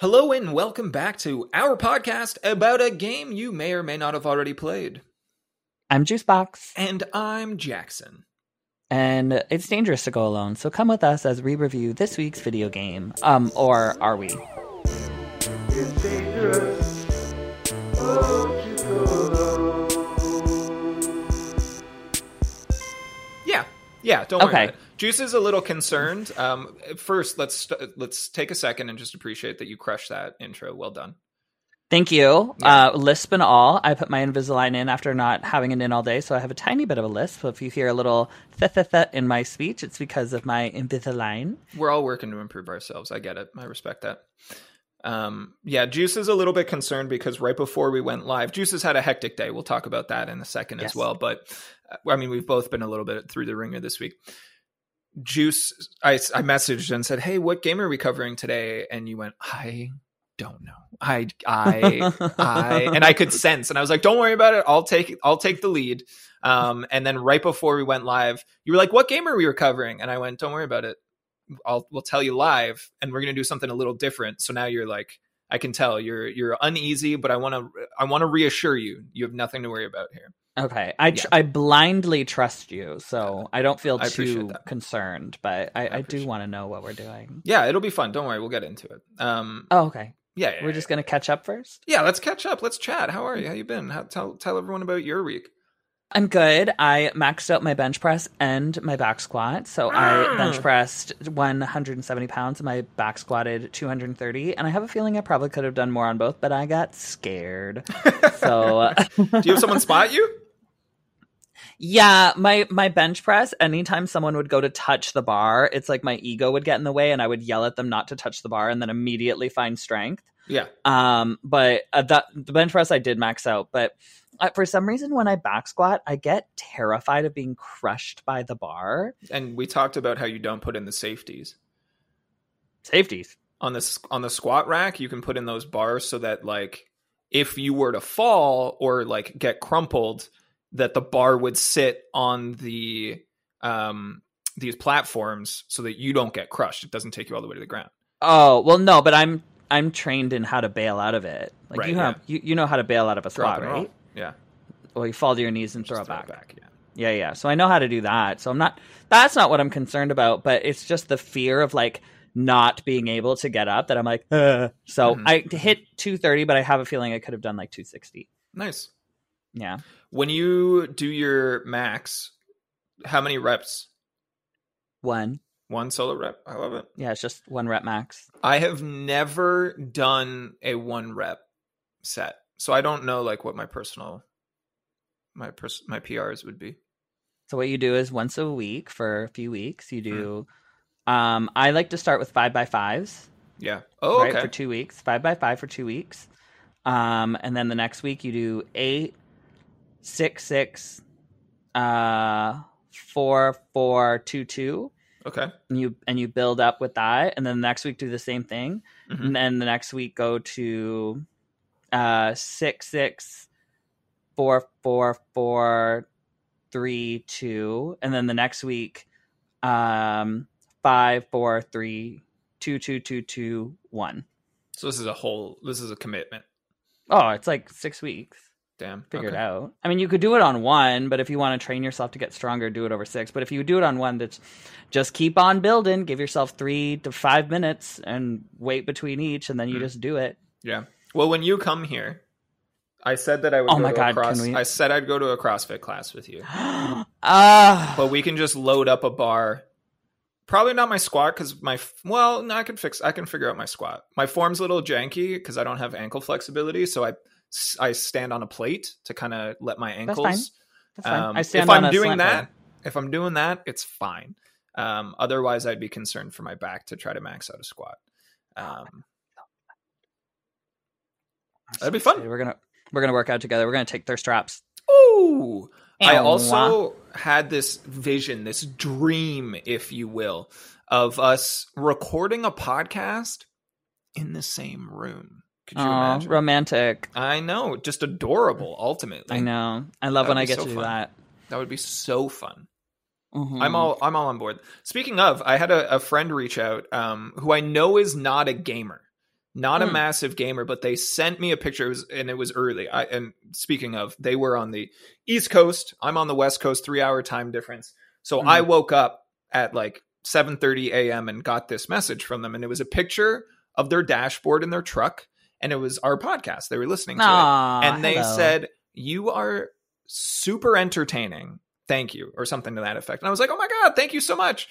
Hello and welcome back to our podcast about a game you may or may not have already played. I'm Juicebox, And I'm Jackson. and it's dangerous to go alone. So come with us as we review this week's video game. Um, or are we? It's dangerous. Oh, to go alone. Yeah, yeah. Don't worry. Okay. About it. Juice is a little concerned. Um, first, let's let's take a second and just appreciate that you crushed that intro. Well done. Thank you. Yeah. Uh, lisp and all. I put my Invisalign in after not having it in all day, so I have a tiny bit of a lisp. So if you hear a little th th th in my speech, it's because of my Invisalign. We're all working to improve ourselves. I get it. I respect that. Um, yeah, Juice is a little bit concerned because right before we went live, Juice has had a hectic day. We'll talk about that in a second as well. But uh, I mean, we've both been a little bit through the ringer this week. Juice, I, I messaged and said, "Hey, what game are we covering today?" And you went, "I don't know. I, I, I," and I could sense, and I was like, "Don't worry about it. I'll take, I'll take the lead." Um, and then right before we went live, you were like, "What game are we covering?" And I went, "Don't worry about it. I'll we'll tell you live, and we're gonna do something a little different." So now you're like, I can tell you're you're uneasy, but I want to I want to reassure you, you have nothing to worry about here. Okay, I tr- Yeah. I blindly trust you, so I don't feel I too concerned. But I, I, do want to know what we're doing. Yeah, it'll be fun. Don't worry, we'll get into it. Um, Oh, okay. yeah, yeah, We're just gonna catch up first. yeah. Let's catch up. Let's chat. How are you? How you been? How, tell tell everyone about your week. I'm good. I maxed out my bench press and my back squat. So I bench pressed 170 pounds and my back squatted 230. And I have a feeling I probably could have done more on both, but I got scared. so Do you have someone spot you? Yeah, my my bench press. Anytime someone would go to touch the bar, it's like my ego would get in the way, and I would yell at them not to touch the bar, and then immediately find strength. Yeah. Um, but uh, that the bench press I did max out, but uh, for some reason when I back squat, I get terrified of being crushed by the bar. And we talked about how you don't put in the safeties Safeties. on this on the squat rack. You can put in those bars so that like if you were to fall or like get crumpled, that the bar would sit on the um these platforms so that you don't get crushed. It doesn't take you all the way to the ground. Oh well, no, but I'm I'm trained in how to bail out of it. Like Right, you yeah. have you, you know how to bail out of a and roll. right? Yeah. Well, you fall to your knees and throw Just it back. Yeah. Yeah, yeah. So I know how to do that. So I'm not. That's not what I'm concerned about. But it's just the fear of like not being able to get up that I'm like. Ugh. So Mhm. I hit 230, but I have a feeling I could have done like 260. Nice. Yeah. When you do your max, how many reps? One. One solo rep. I love it. Yeah, it's just one rep max. I have never done a one rep set, so I don't know like what my personal my pers- my PRs would be. So what you do is once a week for a few weeks, you do. Um, I like to start with five by fives. Yeah. Oh, right okay. for two weeks five by five for two weeks um and then the next week you do eight six six uh four four two two okay. and you and you build up with that and then the next week do the same thing Mhm. and then the next week go to uh six six four four four three two and then the next week um five four three two two two two one So this is a whole. This is a commitment. Oh, it's like six weeks. Damn. Figure it out. I mean, you could do it on one, but if you want to train yourself to get stronger, do it over six. But if you do it on one, that's just keep on building. Give yourself three to five minutes and wait between each, and then you Mhm. just do it. Yeah. Well, when you come here, I said that I would. Oh go my to God, cross- I said I'd go to a CrossFit class with you, Ah, but we can just load up a bar. Probably not my squat because my well, no, I can fix. I can figure out my squat. My form's a little janky because I don't have ankle flexibility, so I I stand on a plate to kind of let my That's ankles. fine. that's fine. Um, I stand if I'm doing that, bar. if I'm doing that, it's fine. Um, otherwise, I'd be concerned for my back to try to max out a squat. Um, that'd be fun. We're gonna we're gonna work out together. We're gonna take their straps. Ooh. I also had this vision, this dream, if you will, of us recording a podcast in the same room. Could you Aw, imagine? romantic. I know, just adorable. Ultimately, I know. I love That'd when I be get so to do fun. that. that would be so fun. Mhm. I'm all I'm all on board. Speaking of, I had a, a friend reach out um, who I know is not a gamer. not a Hmm. massive gamer, but they sent me a picture, it was, and it was early. I, and speaking of, they were on the East Coast. I'm on the West Coast, three hour time difference. So Mhm. I woke up at like 7:30 a.m. and got this message from them, and it was a picture of their dashboard in their truck, and it was our podcast. They were listening to it and they hello. said you are super entertaining thank you or something to that effect and i was like oh my god thank you so much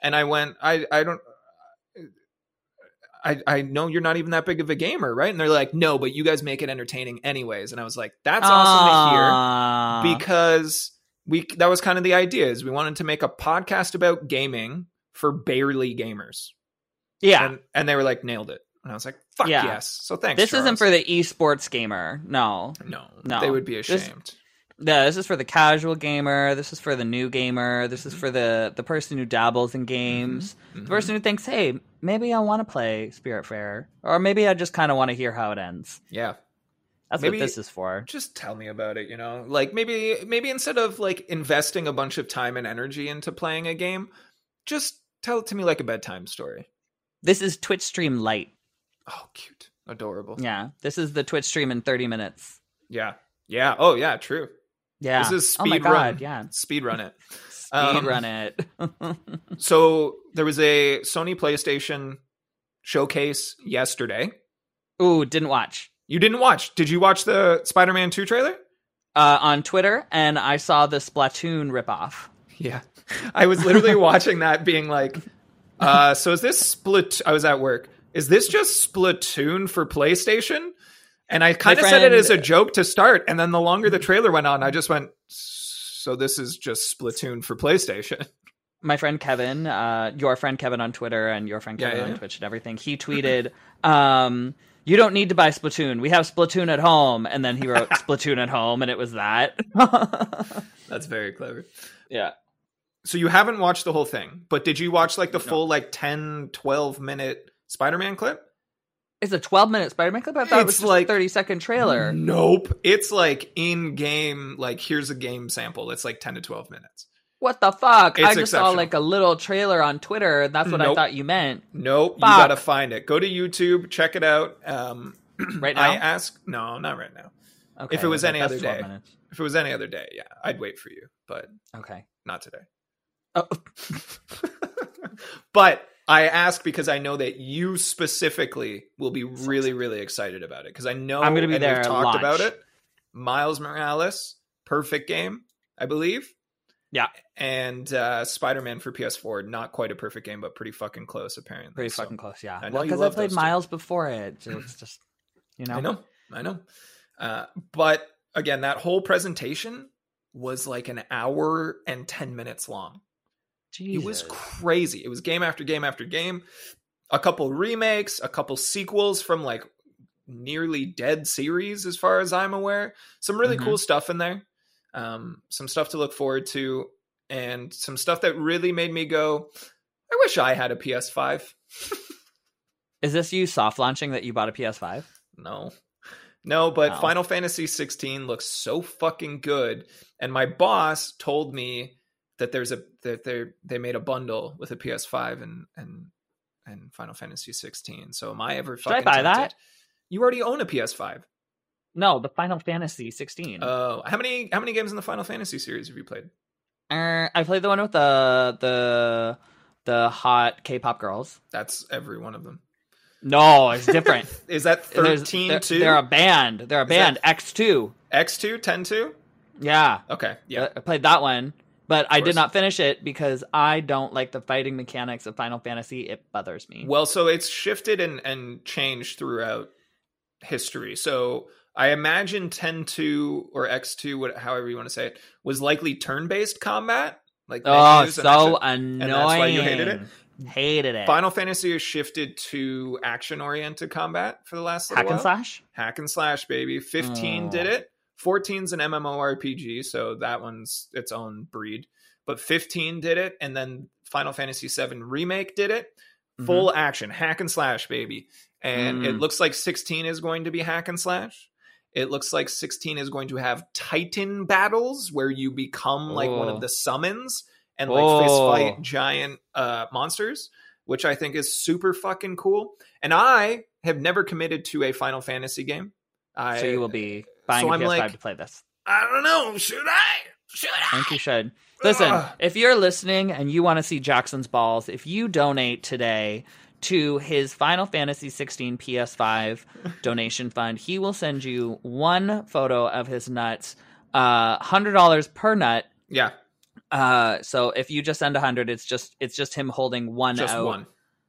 and i went i i don't I, I know you're not even that big of a gamer, right? And they're like, no, but you guys make it entertaining anyways. And I was like, that's awesome to hear because we that was kind of the idea is we wanted to make a podcast about gaming for barely gamers. yeah. And and they were like, nailed it. And I was like, fuck Yeah. yes. So thanks. this isn't for the esports gamer. No. no, No. They would be This- ashamed. No, this is for the casual gamer. This is for the new gamer. This is for the the person who dabbles in games. Mhm. The person who thinks, "Hey, maybe I want to play Spiritfarer, or maybe I just kind of want to hear how it ends." Yeah. That's Maybe- what this is for. just tell me about it you know like maybe maybe instead of like investing a bunch of time and energy into playing a game just tell it to me like a bedtime story This is Twitch stream light. Oh cute adorable Yeah, this is the Twitch stream in 30 minutes. yeah yeah oh yeah true Yeah. this is oh my speed run yeah. speed run it Speed Um, run it. so there was a sony playstation showcase yesterday Ooh, didn't watch. you didn't watch did you watch the spider-man 2 trailer Uh, on Twitter, and I saw the Splatoon ripoff. Yeah. I was literally watching that being like, uh, so is this split? I was at work. Is this just Splatoon for PlayStation? And I kind of said it as a joke to start. And then the longer the trailer went on, I just went, so this is just Splatoon for PlayStation. my friend Kevin, uh, your friend Kevin on Twitter and your friend Yeah, Kevin yeah, on. Twitch and everything, he tweeted, um, "You don't need to buy Splatoon. We have Splatoon at home." And then he wrote Splatoon at home, and it was that. That's very clever. yeah, So you haven't watched the whole thing, but did you watch like the full like 10, 12 minute Spider-Man clip? it's a 12 minute Spider-Man clip. I thought it was It's like- a 30 second trailer. Nope. It's like in game, like here's a game sample. It's like 10 to 12 minutes. What the fuck? It's I just saw like a little trailer on Twitter, and that's what I thought you meant. Nope, Fuck. you gotta find it. Go to YouTube, check it out. Um, Right now, I ask, no, not right now. Okay, If it was okay, any other day. minutes. If it was any other day, yeah, I'd wait for you, but Okay. not today. Oh, but I ask because I know that you specifically will be really, really excited about it because I know I'm gonna be and there We've talked launch. about it. Miles Morales, perfect game, I believe. Yeah. and uh, Spider Man for PS4, not quite a perfect game, but pretty fucking close apparently. pretty So- fucking close, yeah. I know well, because I played those two. Miles before it. so It's just, you know. I know, I know. Uh, but again, that whole presentation was like an hour and 10 minutes long. It was crazy. It was game after game after game. A couple remakes, a couple sequels from like nearly dead series, as far as I'm aware. Some really Mhm. cool stuff in there. Um, some stuff to look forward to, and some stuff that really made me go, I wish I had a PS5. Is this you soft launching that you bought a PS5? No. No, but. Final Fantasy 16 looks so fucking good. And my boss told me that there's a that they they made a bundle with a PS5 and and and Final Fantasy 16. So am I ever I fucking buy tempted? that? You already own a PS5. No, the Final Fantasy 16. Oh, how many how many games in the Final Fantasy series have you played? Uh, I played the one with the the the hot K-pop girls. That's every one of them. No, it's different. Is that 13 they're, too? They're a band. They're a Is band. that- X2. X2, 10 2? Yeah. Okay, yeah. I played that one, but I did not finish it because I don't like the fighting mechanics of Final Fantasy. It bothers me. Well, so it's shifted and, and changed throughout history. So I imagine 10-2 or X2, what, however you want to say it, was likely turn-based combat. Like oh, and so action. annoying. that's why you hated it? Hated it. Final Fantasy has shifted to action-oriented combat for the last Hack and while. slash. Hack and slash, baby. 15 Oh. did it. 14's an MMORPG, so that one's its own breed. But 15 did it, and then Final Fantasy 7 Remake did it. Mhm. Full action, hack and slash, baby. And it Mm. looks like 16 is going to be hack and slash. It looks like 16 is going to have Titan battles where you become like one Oh. of the summons and like fist Oh. fight giant uh, monsters, which I think is super fucking cool. And I have never committed to a Final Fantasy game. I, so you will be buying so a I'm PS5 like- to play this. I don't know. Should I? Should I I? think you should. Listen, Ugh. if you're listening and you want to see Jackson's balls, if you donate today to his Final Fantasy 16 PS5 donation fund, he will send you one photo of his nuts, uh, hundred dollars per nut. Yeah, Uh, so if you just send a hundred, it's just it's just him holding one just out one.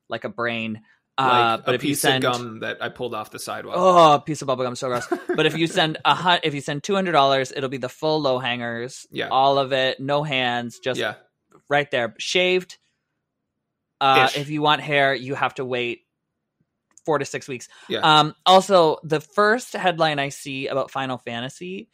like a brain. Like Uh, but a if you send of gum that I pulled off the sidewalk. oh, a piece of bubblegum, so gross. but if you send a hun- if you send two hundred dollars, it'll be the full low hangers, Yeah. all of it, no hands, just yeah, right there, shaved. Uh, if you want hair, you have to wait four to six weeks. Yeah. Um, also, the first headline I see about Final Fantasy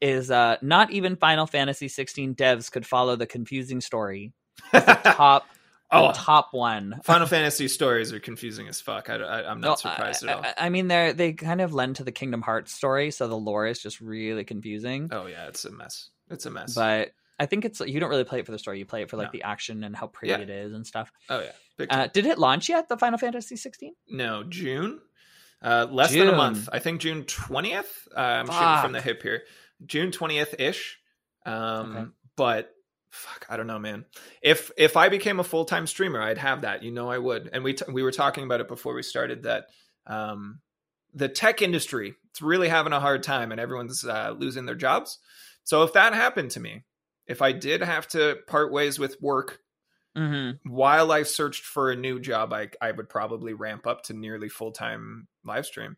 is uh, not even Final Fantasy 16 devs could follow the confusing story. Top, the oh, top one. Final Fantasy stories are confusing as fuck. I, I, am not No, surprised I, at all. I, I mean, they they kind of lend to the Kingdom Hearts story, so the lore is just really confusing. oh yeah, it's a mess. It's a mess. But I think it's you don't really play it for the story; you play it for like No. the action and how pretty Yeah. it is and stuff. oh yeah, Uh, did it launch yet? The Final Fantasy 16? no June. Uh, less than a month. I think June twentieth. Uh, I'm shooting from the hip here. June twentieth ish. Um, Okay. but fuck, I don't know, man. If if I became a full time streamer, I'd have that. You know, I would. And we t- we were talking about it before we started that. Um, the tech industry, it's really having a hard time, and everyone's uh, losing their jobs. So if that happened to me, if I did have to part ways with work Mm-hmm. while I searched for a new job, I I would probably ramp up to nearly full time live stream.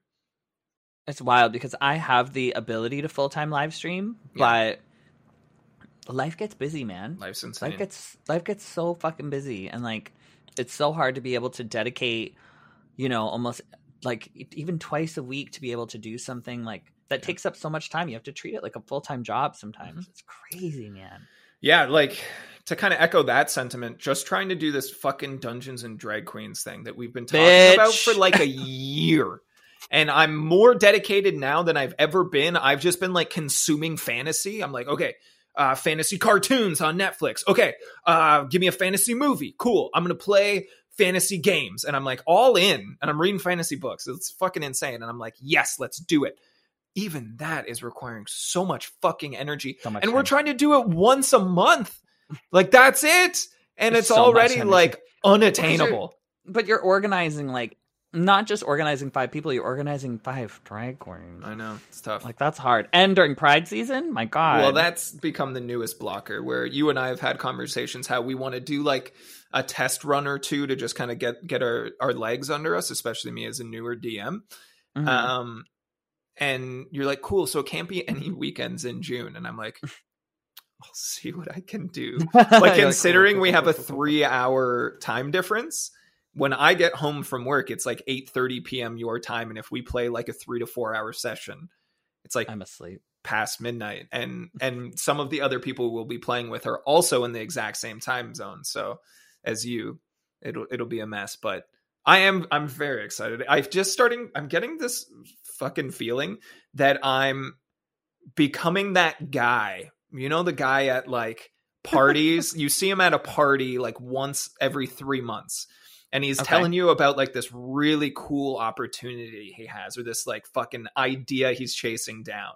It's wild because I have the ability to full time live stream, but life gets busy, man. Life's insane. Life gets life gets so fucking busy, and like it's so hard to be able to dedicate, you know, almost like even twice a week to be able to do something like that takes up so much time. You have to treat it like a full time job sometimes. Mm-hmm. It's crazy, man. yeah, like to kind of echo that sentiment, just trying to do this fucking Dungeons and Drag Queens thing that we've been talking Bitch. about for like a year. And I'm more dedicated now than I've ever been. I've just been like consuming fantasy. I'm like, okay, uh, fantasy cartoons on Netflix. Okay, uh, give me a fantasy movie. Cool. I'm gonna play fantasy games, and I'm like all in. And I'm reading fantasy books. It's fucking insane. And I'm like, yes, let's do it. Even that is requiring so much fucking energy So much and we're trying to do it once a month. Like that's it, and It's it's so already like unattainable. But you're organizing like not just organizing five people, you're organizing five drag queens. I know it's tough. Like that's hard. And during Pride season, my God. well, that's become the newest blocker where you and I have had conversations how we want to do like a test run or two to just kind of get get our our legs under us, especially me as a newer DM. Mhm. Um, and you're like, cool. So it can't be any weekends in June, and I'm like. I'll see what I can do. You're like cool, considering cool, we cool, have a cool, cool. three hour time difference when i get home from work it's like 8 30 p.m your time and if we play like a three to four hour session it's like I'm asleep. past midnight and and some of the other people we'll be playing with are also in the exact same time zone so as you it'll it'll be a mess but i am i'm very excited. I've just starting i'm getting this fucking feeling that i'm becoming that guy. You know the guy at like parties? You see him at a party like once every three months and he's Okay. telling you about like this really cool opportunity he has or this like fucking idea he's chasing down.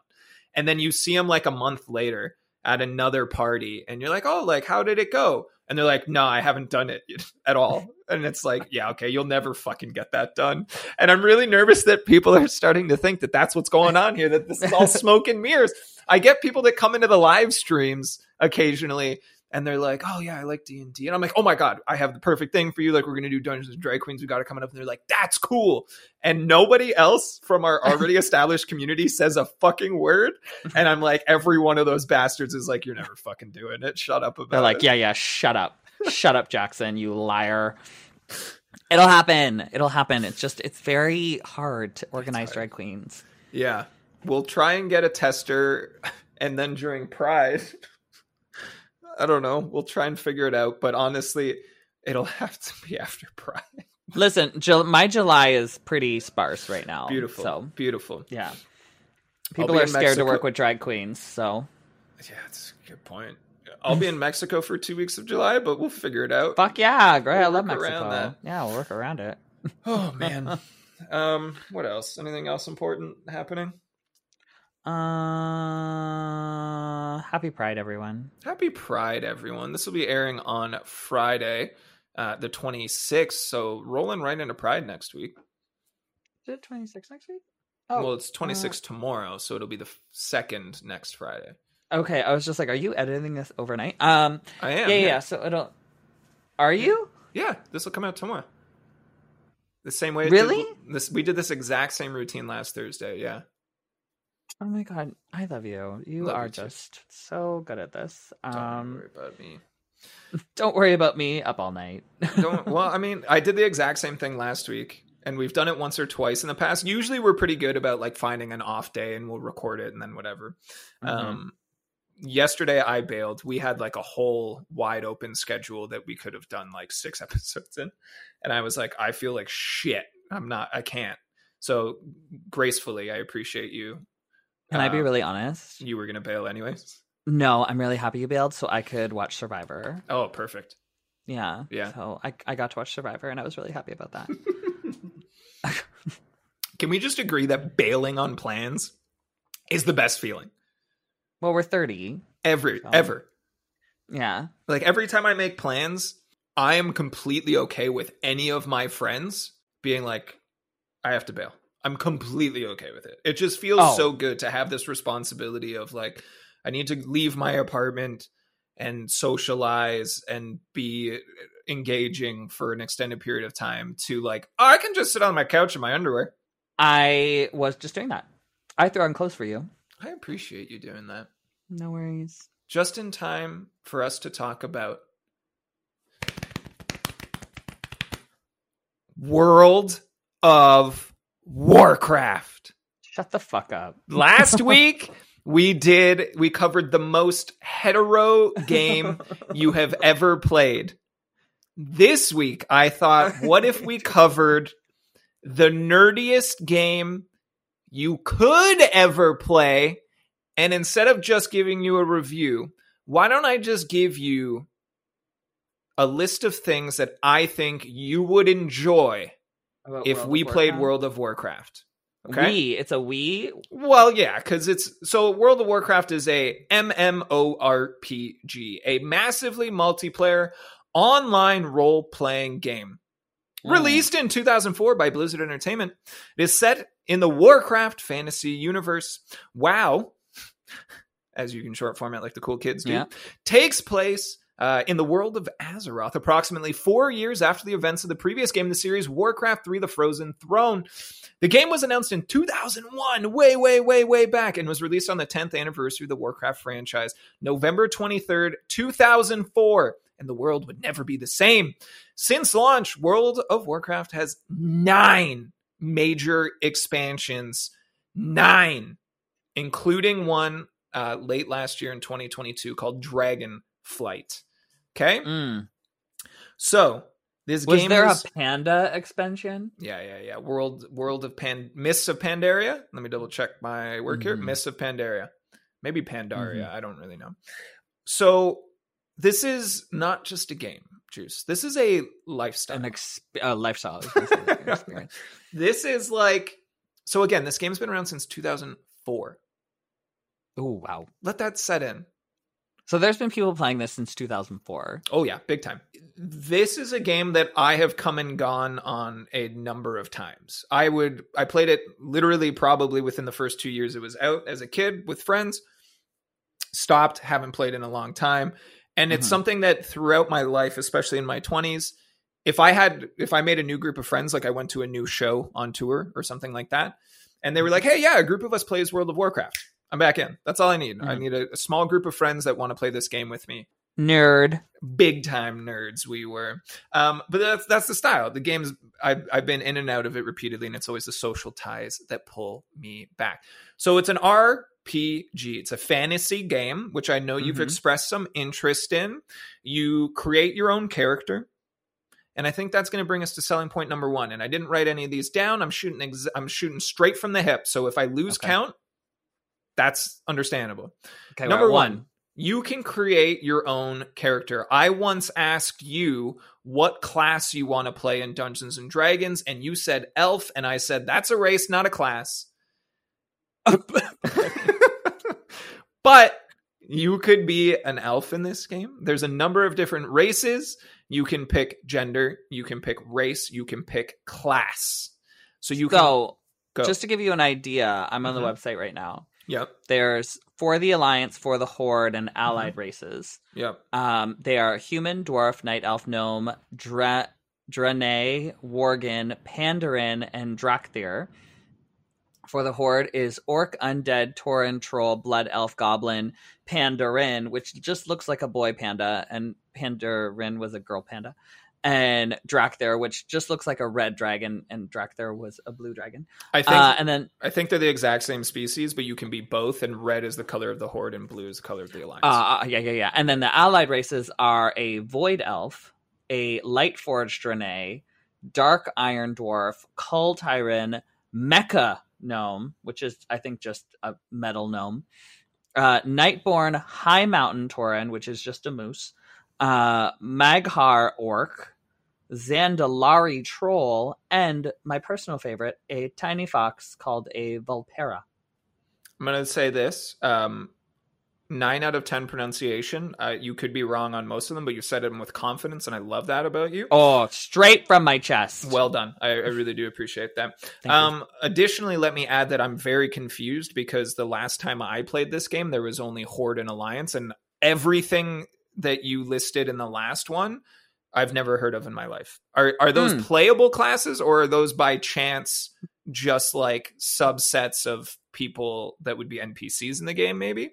And then you see him like a month later at another party and you're like oh like how did it go? And they're like no i haven't done it at all. And it's like yeah okay you'll never fucking get that done. And i'm really nervous that people are starting to think that that's what's going on here that this is all smoke and mirrors. I get people that come into the live streams occasionally and they're like oh yeah i like d&d and i'm like oh my god i have the perfect thing for you like we're gonna do dungeons and drag queens we got it coming up and they're like that's cool and nobody else from our already established community says a fucking word and i'm like every one of those bastards is like you're never fucking doing it shut up about They're like, it yeah, yeah, shut up. shut up, Jackson, you liar. It'll happen. It'll happen. It's just it's very hard to organize drag queens. Yeah. We'll try and get a tester and then during Pride. I don't know. We'll try and figure it out, but honestly, it'll have to be after Pride. Listen, Jul- my July is pretty sparse right now. Beautiful. So Beautiful. yeah, people are scared Mexico- to work with drag queens. So Yeah, that's a good point. I'll be in Mexico for 2 weeks of July, but we'll figure it out. fuck yeah, great. I We'll love work around Mexico. Yeah, we'll work around it. Oh man. Um, what else? Anything else important happening? Uh, happy Pride, everyone. Happy Pride, everyone. This will be airing on Friday, uh, the 26th. So rolling right into Pride next week. Is it 26 next week? well, it's 26 tomorrow, so it'll be the second next Friday. Okay, I was just like, are you editing this overnight? Um, I am. yeah, yeah, yeah. So it'll. Are you? Yeah, this will come out tomorrow. The same way. Really? did- this we did this exact same routine last Thursday. Yeah. Oh my god, I love you. You Love are you just so good at this. Don't Um, worry about me. don't worry about me up all night. Don't, well, I mean, I did the exact same thing last week, and we've done it once or twice in the past. Usually, we're pretty good about like finding an off day, and we'll record it, and then whatever. Mhm. Um, yesterday, I bailed. We had like a whole wide open schedule that we could have done like six episodes in, and I was like, I feel like shit. I'm not. I can't. So gracefully, I appreciate you. Can I be Um, really honest? You were gonna bail anyways. No, I'm really happy you bailed so I could watch Survivor. Oh, perfect. Yeah. Yeah. So I, I got to watch Survivor and I was really happy about that. Can we just agree that bailing on plans is the best feeling well, we're 30. ever, So- ever? Yeah. Like every time I make plans, I am completely okay with any of my friends being like, I have to bail. I'm completely okay with it. It just feels Oh. so good to have this responsibility of like, I need to leave my apartment and socialize and be engaging for an extended period of time to like, oh, I can just sit on my couch in my underwear. I was just doing that. I threw on clothes for you. I appreciate you doing that. No worries. Just in time for us to talk about World of Warcraft. Shut the fuck up. Last week we did we covered the most hetero game you have ever played. This week I thought what if we covered the nerdiest game you could ever play and instead of just giving you a review, why don't I just give you a list of things that I think you would enjoy if World we played World of Warcraft? Okay. We. It's a we. Well, yeah, because it's so World of Warcraft is a MMORPG, a massively multiplayer online role playing game. Mm. Released in 2004 by Blizzard Entertainment, it is set in the Warcraft fantasy universe. WoW, as you can short format like the cool kids do, Yeah. takes place uh, in the world of Azeroth, approximately four years after the events of the previous game in the series, Warcraft 3 The Frozen Throne. The game was announced in 2001, way, way, way, way back, and was released on the 10th anniversary of the Warcraft franchise, November 23rd, 2004. And the world would never be the same. Since launch, World of Warcraft has nine major expansions. Nine, including one uh, late last year in 2022 called Dragon Flight. Okay, Mm. so this Was game there a panda expansion? yeah, yeah, yeah. World World of Pan Mists of Pandaria. Let me double check my work here. Mhm. Mists of Pandaria. Maybe Pandaria. Mm-hmm. I don't really know. So this is not just a game, Juice. This is a lifestyle. An exp- uh, lifestyle I was gonna say, an experience. this is like so again, this game's been around since 2004. Oh wow! Let that set in. So there's been people playing this since 2004. Oh yeah, big time. This is a game that I have come and gone on a number of times. I would I played it literally probably within the first 2 years it was out as a kid with friends. Stopped, haven't played in a long time, and it's Mhm. something that throughout my life, especially in my 20s, if I had if I made a new group of friends like I went to a new show on tour or something like that, and they were like, "Hey, yeah, a group of us plays World of Warcraft." I'm back in. That's all I need. I Mhm. need a, a small group of friends that want to play this game with me Nerd. big time nerds we were um but that's that's the style the game's I've, I've been in and out of it repeatedly and it's always the social ties that pull me back so it's an rpg it's a fantasy game which i know you've Mhm. expressed some interest in you create your own character and i think that's going to bring us to selling point number one and i didn't write any of these down i'm shooting ex- i'm shooting straight from the hip so if i lose Okay. count that's understandable Okay, Number one, you can create your own character. I once asked you, what class you want to play in Dungeons and Dragons, and you said elf, and I said that's a race, not a class. but you could be an elf in this game. There's a number of different races. You can pick gender, you can pick race, you can pick class. So you can So, go. just to give you an idea, I'm on the Mhm. website right now. Yep, There's for the Alliance, for the Horde, and allied Mm-hmm. races. yep. Um, they are human, dwarf, night elf, gnome, dra- Draenei, Worgen, Pandaren, and Dracthyr. For the Horde is Orc, Undead, Tauren, Troll, Blood Elf, Goblin, Pandaren, which just looks like a boy panda, and Pandaren was a girl panda, and Dracthyr, which just looks like a red dragon, and Dracthyr was a blue dragon. I think Uh, and then I think they're the exact same species, but you can be both, and red is the color of the horde, and blue is the color of the alliance. Uh, yeah, yeah, yeah. And then the allied races are a void elf, a light forged Draenei, dark iron dwarf, Kul Tiran, mecha gnome, which is I think just a metal gnome, uh, Nightborn High Mountain Tauren, which is just a moose, uh, Maghar orc, Zandalari troll, and my personal favorite, a tiny fox called a Vulpera. I'm gonna say this: um, nine out of ten pronunciation. Uh, you could be wrong on most of them, but you said them with confidence, and I love that about you. Oh, straight from my chest. Well done. I, I really do appreciate that. Um, additionally, let me add that I'm very confused because the last time I played this game, there was only Horde and Alliance, and everything that you listed in the last one, I've never heard of in my life. Are are those Hmm. playable classes, or are those by chance just like subsets of people that would be NPCs in the game? Maybe.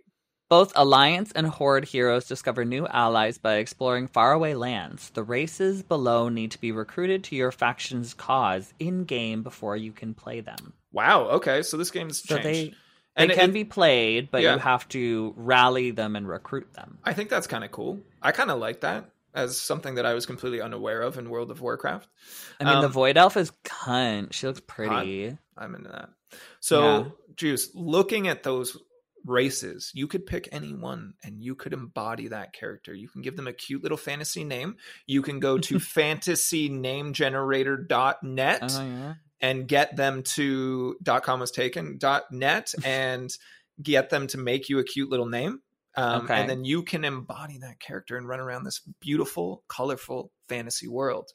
Both Alliance and Horde heroes discover new allies by exploring faraway lands. The races below need to be recruited to your faction's cause in game before you can play them. Wow. Okay, so this game's So changed. they And they can it- be played, but Yeah. you have to rally them and recruit them. I think that's kind of cool. I kind of like that as something that I was completely unaware of in World of Warcraft. I mean, the Um, Void Elf is cunt. She looks pretty. I'm into that. So, Yeah. Juice, looking at those races, you could pick any one and you could embody that character. You can give them a cute little fantasy name. You can go to fantasynamegenerator.net Oh, yeah. and get them to .com was taken .net and get them to make you a cute little name. Um, Okay. And then you can embody that character and run around this beautiful, colorful fantasy world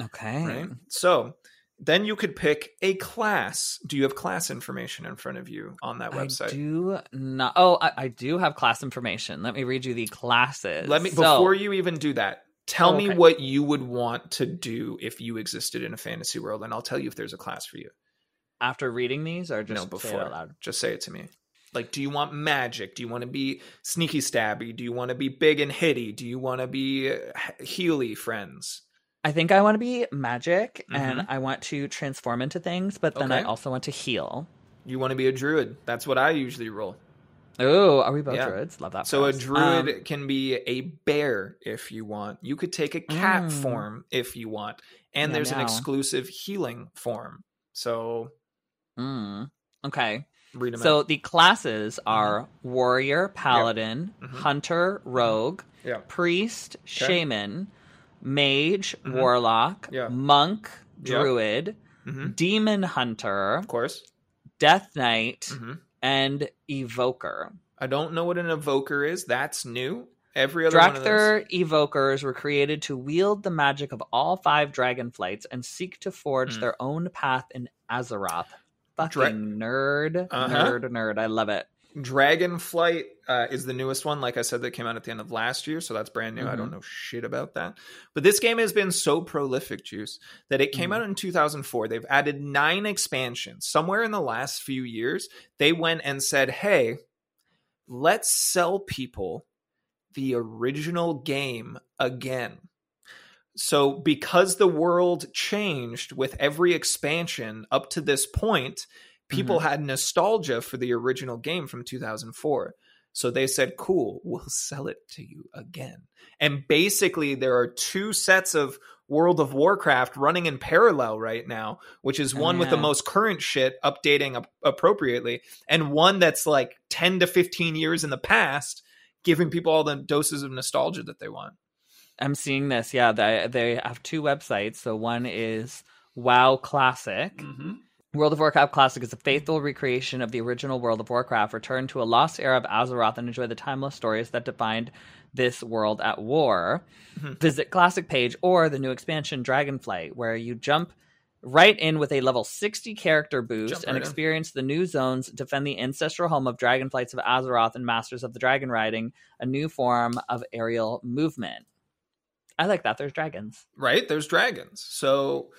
Okay. right? So then you could pick a class. Do you have class information in front of you on that I website? do not. Oh, I, I do have class information. Let me read you the classes. Let me So- before you even do that. Tell Oh, me what you would want to do if you existed in a fantasy world, and I'll tell you if there's a class for you. after reading these, or just no, say before. loud. Just say it to me. Like, do you want magic? Do you want to be sneaky stabby? Do you want to be big and hitty? Do you want to be uh, healy friends? I think I want to be magic and Mhm. I want to transform into things, but then I also want to heal. You want to be a druid? That's what I usually roll. Oh, are we both Yeah. druids? Love that. So a druid Um, can be a bear if you want. You could take a cat Mm. form if you want. And there's an exclusive healing form. So mm, okay. Read them So out. the classes are warrior, paladin, Mhm. hunter, rogue, Yeah. priest, Okay. shaman, mage, Mhm. warlock, Yeah. monk, druid, hmm demon hunter, Of course. death knight, hmm and evoker. I don't know what an evoker is. That's new. Every other those. Evokers were created to wield the magic of all five dragon flights and seek to forge Mm. their own path in Azeroth. Fucking Dra- nerd, Uh-huh. nerd, nerd. I love it. Dragonflight uh, is the newest one. Like I said, that came out at the end of last year, so that's brand new. I Mm-hmm. don't know shit about that. But this game has been so prolific, Juice, that it came Mhm. out in 2004. They've added nine expansions. Somewhere in the last few years, they went and said, hey, let's sell people the original game again. So, because the world changed with every expansion up to this point, people mm-hmm. had nostalgia for the original game from 2004. So they said, cool, we'll sell it to you again. And basically, there are two sets of World of Warcraft running in parallel right now, which is oh, one with the most current shit updating ap- appropriately, and one that's like 10 to 15 years in the past, giving people all the doses of nostalgia that they want. I'm seeing this. Yeah, they they have two websites. So one is WoW Classic. Mm-hmm. World of Warcraft Classic is a faithful recreation of the original World of Warcraft. Return to a lost era of Azeroth and enjoy the timeless stories that defined this world at war. Mhm. Visit Classic page or the new expansion Dragonflight, where you jump right in with a level 60 character boost Jump and right in. experience the new zones, defend the ancestral home of Dragonflights of Azeroth and Masters of the Dragon Riding, a new form of aerial movement. I like that. There's dragons. right? There's dragons. So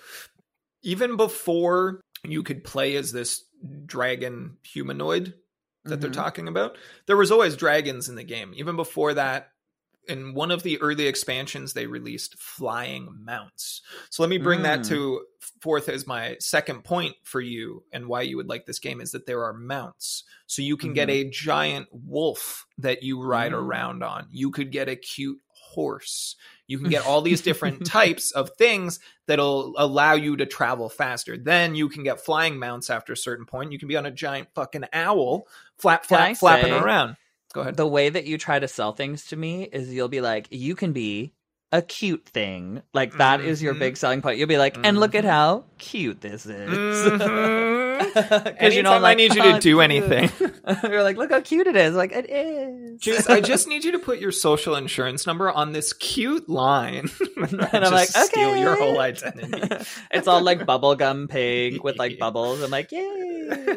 even before you could play as this dragon humanoid that they're Mhm. talking about, there was always dragons in the game. Even before that, in one of the early expansions, they released flying mounts. So let me bring that Mm. to forth as my second point for you and why you would like this game is that there are mounts. So you can get a giant wolf that you ride Mm. around on. You could get a cute horse. You can get all these different types of things that'll allow you to travel faster. Then you can get flying mounts after a certain point. You can be on a giant fucking owl, flap, flap, flapping say- around. Go ahead. the way that you try to sell things to me is you'll be like, you can be a cute thing. Like that is your Mhm. big selling point. You'll be like, and look at Mhm. how cute this is. Mhm. 'Cause you know, Anytime I like, need you to "Oh, do anything. You're like, look how cute it is. Like it is. Juice, I just need you to put your social insurance number on this cute line. and Just I'm like, okay. steal your whole identity. it's all like bubblegum pig with like bubbles. I'm like, yay.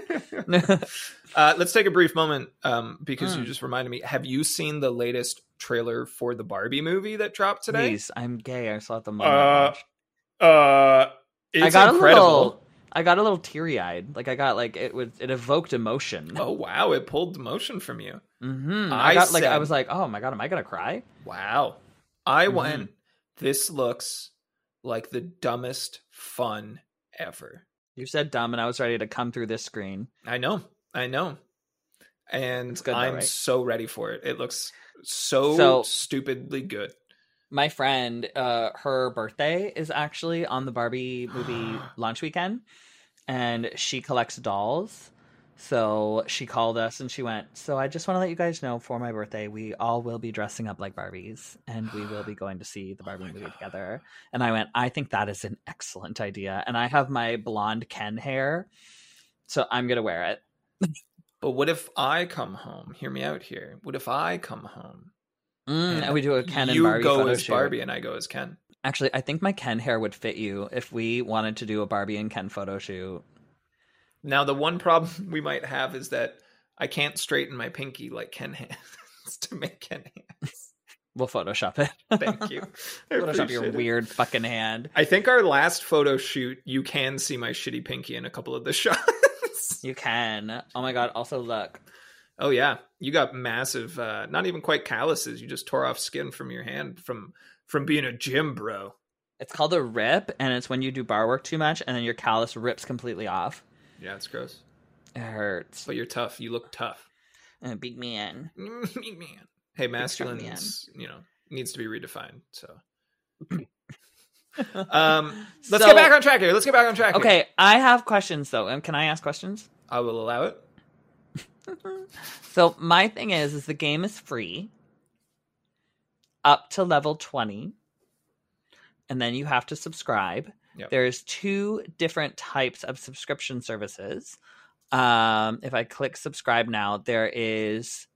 uh, let's take a brief moment um, because you Mm. just reminded me. Have you seen the latest trailer for the Barbie movie that dropped today? Please, I'm gay. I saw it the moment. Uh, I Uh, it's I got incredible. a little. I got a little teary eyed. Like I got like it was. It evoked emotion. Oh wow! It pulled emotion from you. Mm-hmm. I I got like I was like, oh my god, am I gonna cry? Wow! I Mhm. went. This looks like the dumbest fun ever. You said dumb, and I was ready to come through this screen. I know. I know. And good I'm right? so ready for it. It looks so, So- stupidly good. My friend, uh, her birthday is actually on the Barbie movie launch weekend, and she collects dolls. So she called us and she went, So I just want to let you guys know for my birthday, we all will be dressing up like Barbies and we will be going to see the Barbie my movie God. together. And I went, I think that is an excellent idea. And I have my blonde Ken hair, so I'm going to wear it. But what if I come home? Hear me out here. What if I come home? Mm, and we do a Ken and you Barbie go photo as shoot. Barbie and I go as Ken. Actually, I think my Ken hair would fit you if we wanted to do a Barbie and Ken photo shoot. Now the one problem we might have is that I can't straighten my pinky like Ken has to make Ken hands. We'll Photoshop it. Thank you. I Photoshop your it. weird fucking hand. I think our last photo shoot, you can see my shitty pinky in a couple of the shots. You can. Oh my god. Also, look. Oh yeah, you got massive, uh, not even quite calluses. You just tore off skin from your hand from from being a gym bro. It's called a rip, and it's when you do bar work too much, and then your callus rips completely off. Yeah, it's gross. It hurts. But you're tough. You look tough. Uh, big man. Man. Hey, strong masculine's you know needs to be redefined. So, um, let's So- get back on track here. Let's get back on track. here. Okay, I have questions though. And can I ask questions? I will allow it. So my thing is, is the game is free up to level twenty, and then you have to subscribe. Yep. There's two different types of subscription services. Um, if I click subscribe now, there is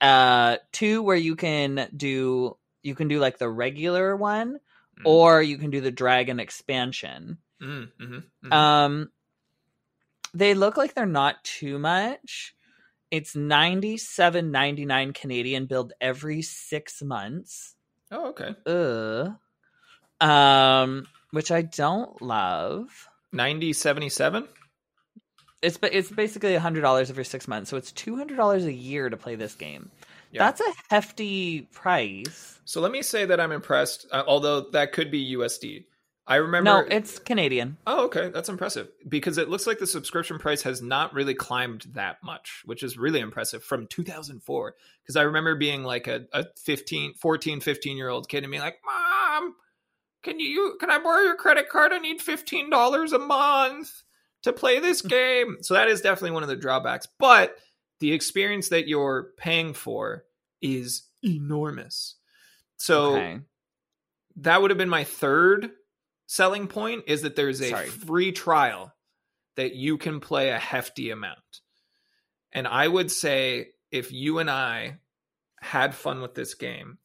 uh two where you can do you can do like the regular one, Mm. or you can do the dragon expansion. Mm, mhm, mhm. Um, they look like they're not too much. It's ninety seven ninety nine Canadian billed every six months. oh, okay. Ugh. Um, which I don't love. Ninety seventy seven. It's ba- it's basically hundred dollars every six months, so it's two hundred dollars a year to play this game. Yeah. That's a hefty price. So let me say that I'm impressed. Uh, although that could be USD. I remember. No, it's Canadian. Oh, okay, that's impressive because it looks like the subscription price has not really climbed that much, which is really impressive from 2004. Because I remember being like a, a 15, 14, 15 year old kid and being like, Mom, can you, can I borrow your credit card? I need $15 a month to play this mm. game. so that is definitely one of the drawbacks. But the experience that you're paying for is enormous. So okay. that would have been my third selling point is that there's a Sorry. free trial that you can play a hefty amount. And I would say if you and I had fun with this game,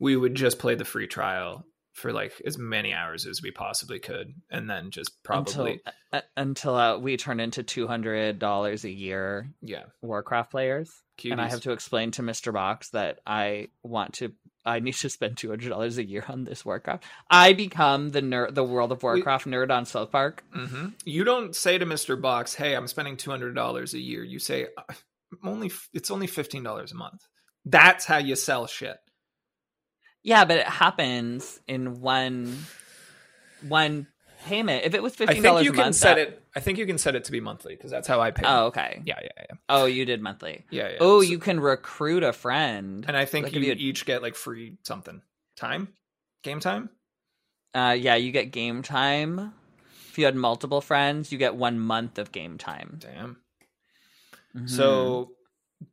we would just play the free trial for like as many hours as we possibly could and then just probably until uh, until uh, we turn into two hundred dollars a year yeah Warcraft players, and I have to explain to Mister Box that I want to. I need to spend two hundred dollars a year on this Warcraft. I become the nerd, the World of Warcraft nerd on South Park. hmm You don't say to Mr. Box, "Hey, I'm spending two hundred dollars a year." You say, "Only it's only fifteen dollars a month." That's how you sell shit. Yeah, but it happens in one one payment. If it was I fifteen think you a can set that- it. I think you can set it to be monthly because that's how I pay. Oh, okay. yeah, yeah, yeah, Oh, you did monthly. yeah, yeah. Oh, So- you can recruit a friend. and I think you, you had- each get like free something time, game time. Uh, yeah, you get game time. If you had multiple friends, you get one month of game time. Damn. Mhm. So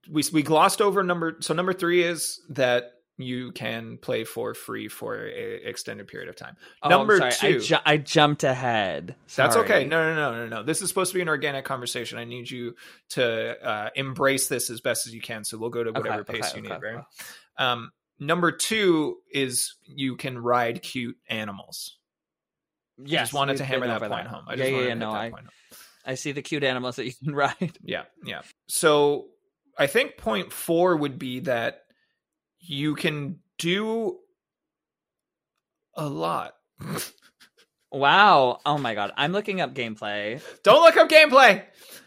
we we glossed over number. So number three is that you can play for free for a extended period of time. Oh, number sorry, I, two. ju- I jumped ahead. That's okay. No, no, no, no, no. This is supposed to be an organic conversation. I need you to uh, embrace this as best as you can. So we'll go to whatever okay, pace you okay, need, right? Um, number two is you can ride cute animals. I Yes, just wanted to hammer that point that. home. I yeah, just yeah, yeah. No, I, point home. I see the cute animals that you can ride. Yeah, yeah. So I think point four would be that you can do a lot. Wow. Oh my god. I'm looking up gameplay. Don't look up gameplay.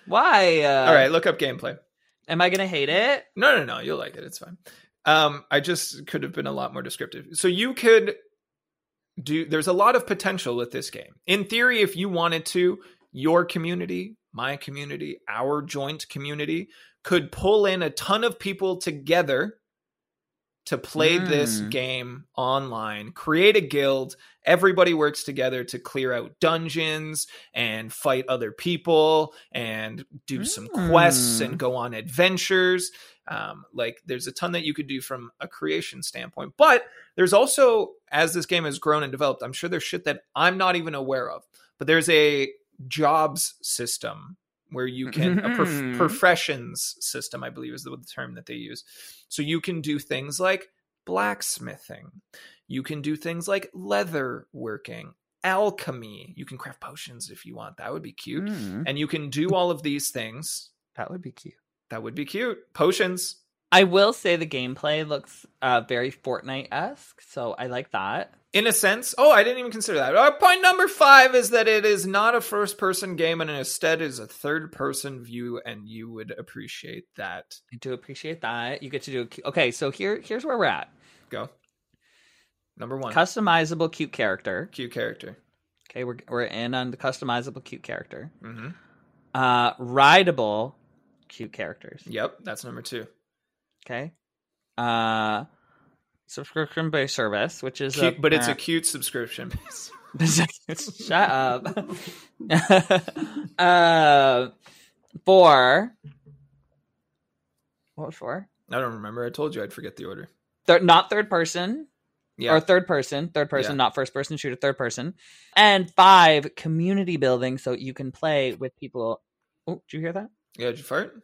Why? Uh, All right, look up gameplay. Am I gonna hate it? No, no, no. You'll like it. It's fine. Um, I just could have been a lot more descriptive. So you could do. There's a lot of potential with this game. In theory, if you wanted to, your community, my community, our joint community could pull in a ton of people together to play this Mm. game online, create a guild. Everybody works together to clear out dungeons and fight other people and do some quests Mm. and go on adventures. Um, like there's a ton that you could do from a creation standpoint, but there's also as this game has grown and developed, I'm sure there's shit that I'm not even aware of. But there's a jobs system where you can a prof- Mhm. professions system, I believe is the term that they use. So you can do things like blacksmithing. You can do things like leather working, alchemy. You can craft potions if you want. That would be cute. Mm, And you can do all of these things. that would be cute. That would be cute. Potions. I will say the gameplay looks uh, very Fortnite esque, so I like that. In a sense, oh, I didn't even consider that. Uh, point number five is that it is not a first person game and instead is a third person view, and you would appreciate that. I do appreciate that. You get to do okay. So here, here's where we're at. Go. Number one. Customizable cute character. Cute character. Okay, we're we're in on the customizable cute character. hmm Uh, rideable cute characters. Yep, that's number two. Okay. Uh, subscription based service, which is Cute, but it's a cute subscription. Shut up. uh, four. What was four? I don't remember. I told you I'd forget the order. Third, not third person Yeah. or third person, third person, Yeah. not first person shooter, third person. And five, community building, so you can play with people. Oh, did you hear that? yeah, did you fart?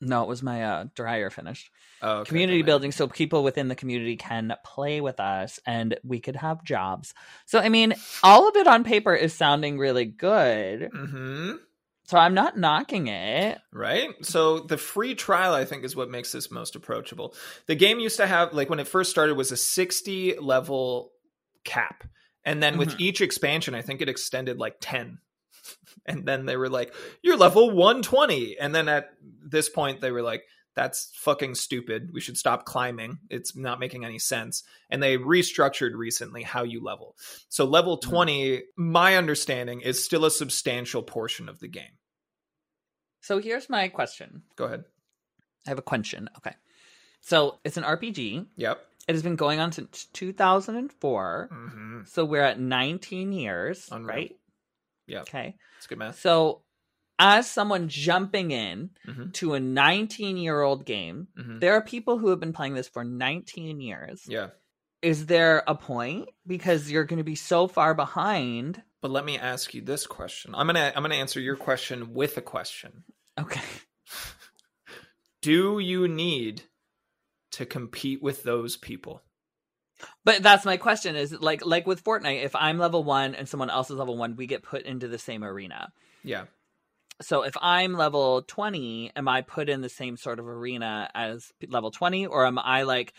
No, it was my uh, dryer finished. Oh, okay, community building so people within the community can play with us and we could have jobs. So I mean, all of it on paper is sounding really good. Mhm. So I'm not knocking it. Right? So the free trial, I think, is what makes this most approachable. The game used to have, like, when it first started, was a 60 level cap. And then with Mhm. each expansion, I think it extended like 10. And then they were like, you're level 120. And then at this point, they were like, that's fucking stupid. We should stop climbing. It's not making any sense. And they restructured recently how you level. So level Mhm. 20, my understanding, is still a substantial portion of the game. So here's my question. Go ahead. I have a question. Okay. So it's an RPG. Yep. It has been going on since 2004. hmm So we're at 19 years, Unreal. right? Yeah. Okay. It's good math. So as someone jumping in Mhm. to a 19 year old game, Mhm. there are people who have been playing this for 19 years. Yeah. is there a point because you're going to be so far behind? But let me ask you this question. I'm gonna I'm gonna answer your question with a question. Okay. Do you need to compete with those people? But that's my question is like like with Fortnite, if I'm level 1 and someone else is level 1, we get put into the same arena. Yeah. So if I'm level 20, am I put in the same sort of arena as level 20 or am I like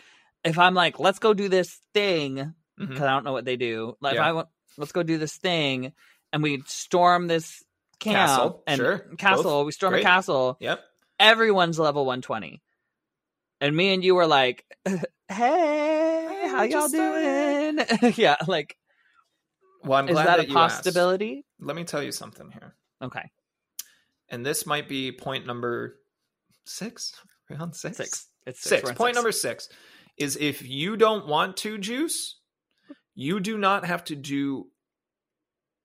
if I'm like let's go do this thing mm-hmm. because I don't know what they do. Like Yeah. I want let's go do this thing and we storm this camp Castle, and sure, castle, both we storm great. a castle. Yep. Everyone's level 120. And me and you were like, "Hey, how y'all doing?" yeah, like Well, I'm is glad that, that, a you asked. possibility? Let me tell you something here. Okay. And this might be point number six. We're six. Six. It's Six. We're Point six. number six is if you don't want to juice, you do not have to do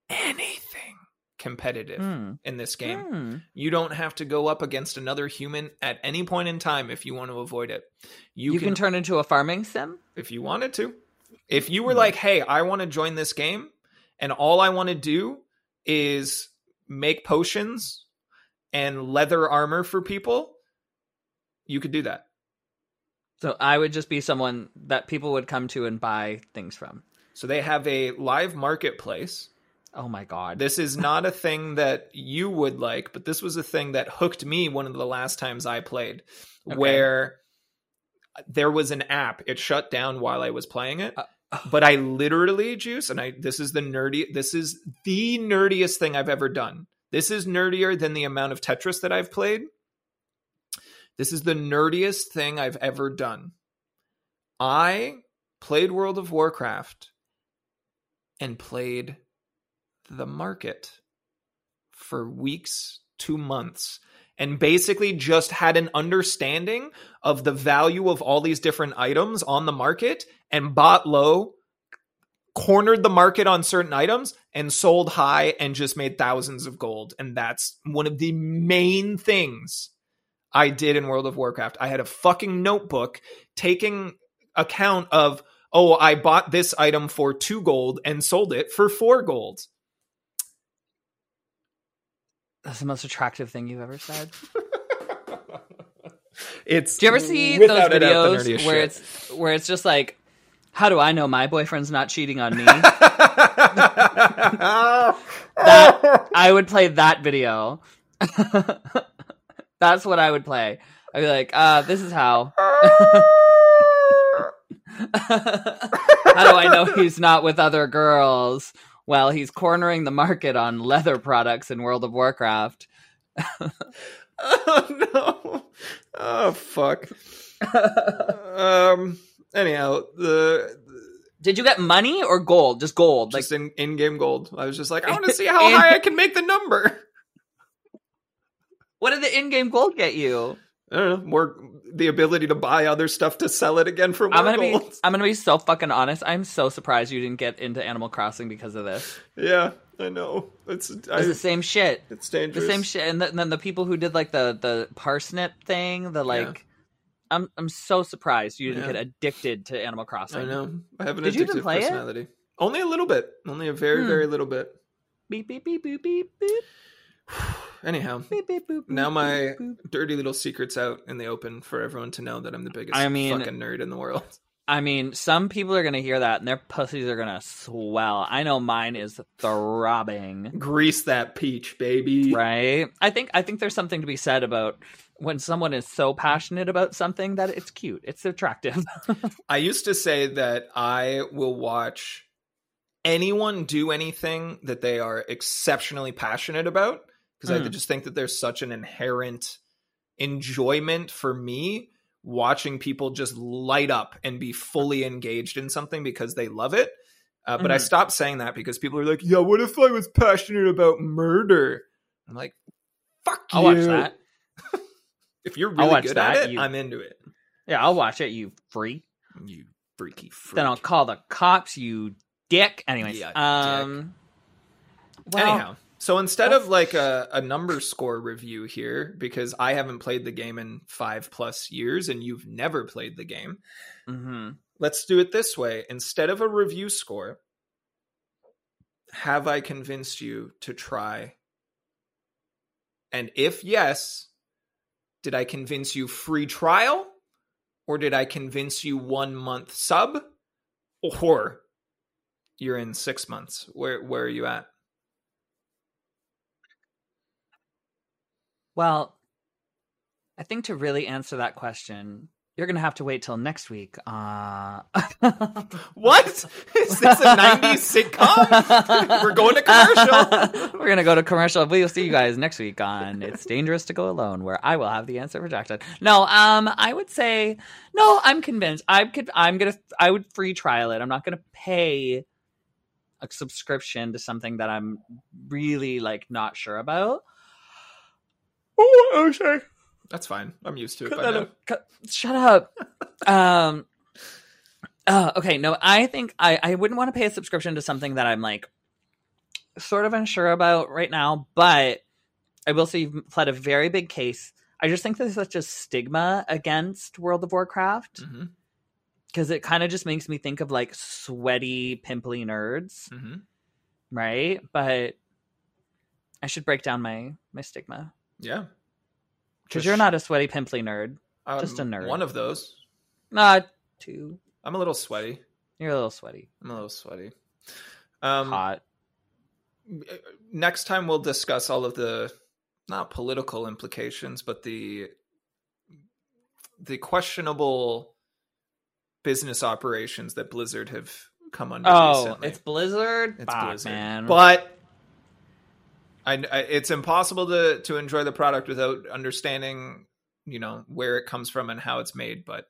anything competitive Hmm. in this game. Hmm. You don't have to go up against another human at any point in time if you want to avoid it. You, You, can, can turn into a farming sim? if you wanted to. If you were Hmm. like, "Hey, I want to join this game and all I want to do is make potions and leather armor for people," you could do that. So I would just be someone that people would come to and buy things from. So they have a live marketplace. Oh my god. This is not a thing that you would like, but this was a thing that hooked me one of the last times I played, Okay. where there was an app. It shut down while I was playing it. Uh, but I literally juice and I this is the nerdy this is the nerdiest thing I've ever done. This is nerdier than the amount of Tetris that I've played. This is the nerdiest thing I've ever done. I played World of Warcraft and played the market for weeks to months and basically just had an understanding of the value of all these different items on the market and bought low, cornered the market on certain items and sold high and just made thousands of gold. And that's one of the main things I did in World of Warcraft. I had a fucking notebook taking account of, oh, I bought this item for two gold and sold it for four gold. That's the most attractive thing you've ever said. it's Do you ever see those without a doubt the videos where shit. it's where it's just like, how do I know my boyfriend's not cheating on me? that I would play that video. That's what I would play. I'd be like, uh, this is how. how do I know he's not with other girls? Well, he's cornering the market on leather products in World of Warcraft. oh no oh fuck um anyhow the Did you get money or gold? Just gold. Like in in-game gold i was just like i want to see how In- high i can make the number what did the in-game gold get you? I don't know more the ability to buy other stuff to sell it again for more I'm gonna be I'm gonna be so fucking honest. I'm so surprised you didn't get into Animal Crossing because of this. yeah i know it's I, the same shit. it's dangerous The same shit. And, th- and then the people who did like the the parsnip thing, the like I'm I'm so surprised you didn't Yeah. get addicted to Animal Crossing. i know i have an Did addictive play it? personality only a little bit only a very Hmm. very little bit Beep beep beep beep beep beep anyhow beep beep boop. Now boop, my boop, boop. dirty little secrets out in the open for everyone to know that I'm the biggest I mean- fucking nerd in the world. I mean, some people are gonna hear that and their pussies are gonna swell. I know mine is throbbing. Grease that peach, baby. Right? I think I think there's something to be said about when someone is so passionate about something that it's cute. It's attractive. I used to say that I will watch anyone do anything that they are exceptionally passionate about because I Mm. just think that there's such an inherent enjoyment for me watching people just light up and be fully engaged in something because they love it. Uh, but I Mhm. stopped saying that because people are like, "Yeah, what if I was passionate about murder?" I'm like, "Fuck you!" I'll watch that. If you're really watch good that, at it, you- I'm into it. Yeah, I'll watch it, you freak. You freaky freak. Then I'll call the cops, you dick. Anyways, Yeah, um, well, Anyhow, so instead of like a, a number score review here, because I haven't played the game in five plus years and you've never played the game, mhm. let's do it this way. Instead of a review score, have I convinced you to try? And if yes, did I convince you free trial? Or did I convince you one month sub? Or you're in six months. Where where are you at? Well, I think to really answer that question, you're going to have to wait till next week. Uh... What? Is this a 90s sitcom? We're going to commercial. We're going to go to commercial. We'll see you guys next week on It's Dangerous to Go Alone, where I will have the answer Jackson. No, um, I would say, no, I'm convinced. I could, I'm going to, I would free trial it. I'm not going to pay a subscription to something that I'm really like not sure about. Oh, okay. That's fine. I'm used to it by now. Cut- Shut up. um. Uh, okay, no, I think I I wouldn't want to pay a subscription to something that I'm like sort of unsure about right now, but I will say you've pled a very big case. I just think there's such a stigma against World of Warcraft because it kind of just makes me think of like sweaty, pimply nerds, mhm. right? But I should break down my my stigma Yeah. because you're not a sweaty, pimply nerd. Just a nerd. One of those. Not two. I'm a little sweaty. You're a little sweaty. I'm a little sweaty. Um, Hot. next time we'll discuss all of the not political implications, but the the questionable business operations that Blizzard have come under Oh, recently. it's Blizzard. It's Fuck, Blizzard. man. But I, I, it's impossible to to enjoy the product without understanding, you know, where it comes from and how it's made. But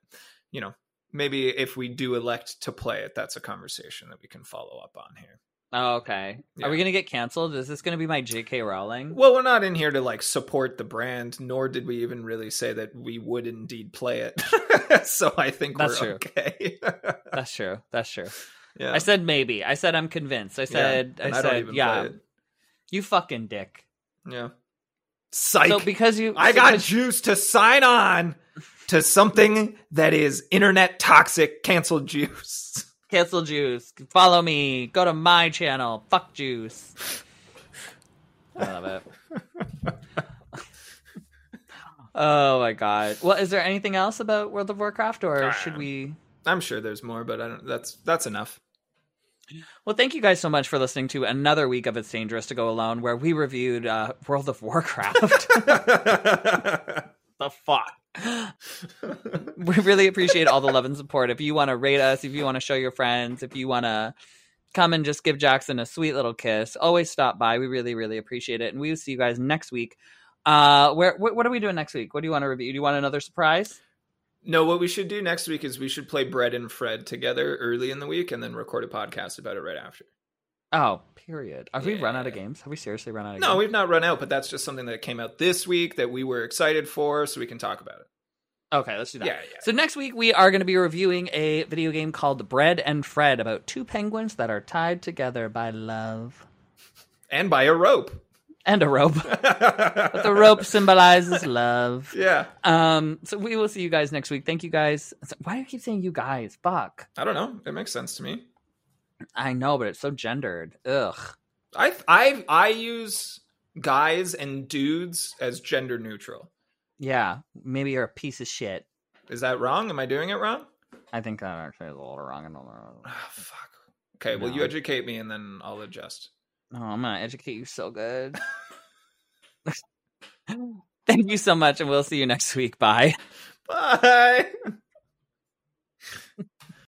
you know, maybe if we do elect to play it, that's a conversation that we can follow up on here. oh, okay. Yeah. Are we gonna get canceled? Is this gonna be my J.K. Rowling? Well, we're not in here to like support the brand, nor did we even really say that we would indeed play it. so I think That's we're true. okay. That's true. That's true. yeah. I said maybe. I said I'm convinced. I said. and I don't said yeah. Play it. You fucking dick. Yeah. Psych. So because you, I got because- juice to sign on to something that is internet toxic cancel juice. cancel juice. Follow me. Go to my channel. Fuck juice. I love it. oh my god. Well, is there anything else about World of Warcraft, or should we? I'm sure there's more, but I don't that's that's enough. Well, thank you guys so much for listening to another week of It's Dangerous to Go Alone, where we reviewed uh, World of Warcraft. the fuck? we really appreciate all the love and support. If you want to rate us, if you want to show your friends, if you want to come and just give Jackson a sweet little kiss, always stop by. We really, really appreciate it. And we will see you guys next week. Uh, where what, what are we doing next week? What do you want to review? Do you want another surprise? No, what we should do next week is we should play Bread and Fred together early in the week and then record a podcast about it right after. Oh, period. Have we run out of games? Have we seriously run out of games? No, games? we've not run out, but that's just something that came out this week that we were excited for, so we can talk about it. Okay, let's do that. Yeah, yeah. So next week we are going to be reviewing a video game called Bread and Fred about two penguins that are tied together by love And by a rope. And a rope. But the rope symbolizes love. Yeah. Um, so we will see you guys next week. Thank you guys. Why do you keep saying you guys? Fuck. I don't know. It makes sense to me. I know, but it's so gendered. Ugh. I I I use guys and dudes as gender neutral. Yeah, maybe you're a piece of shit. Is that wrong? Am I doing it wrong? I think that actually is a little wrong. I don't know. Ah, fuck. Okay, well, you educate me and then I'll adjust. Oh, I'm gonna educate you so good. Thank you so much, and we'll see you next week. Bye. Bye.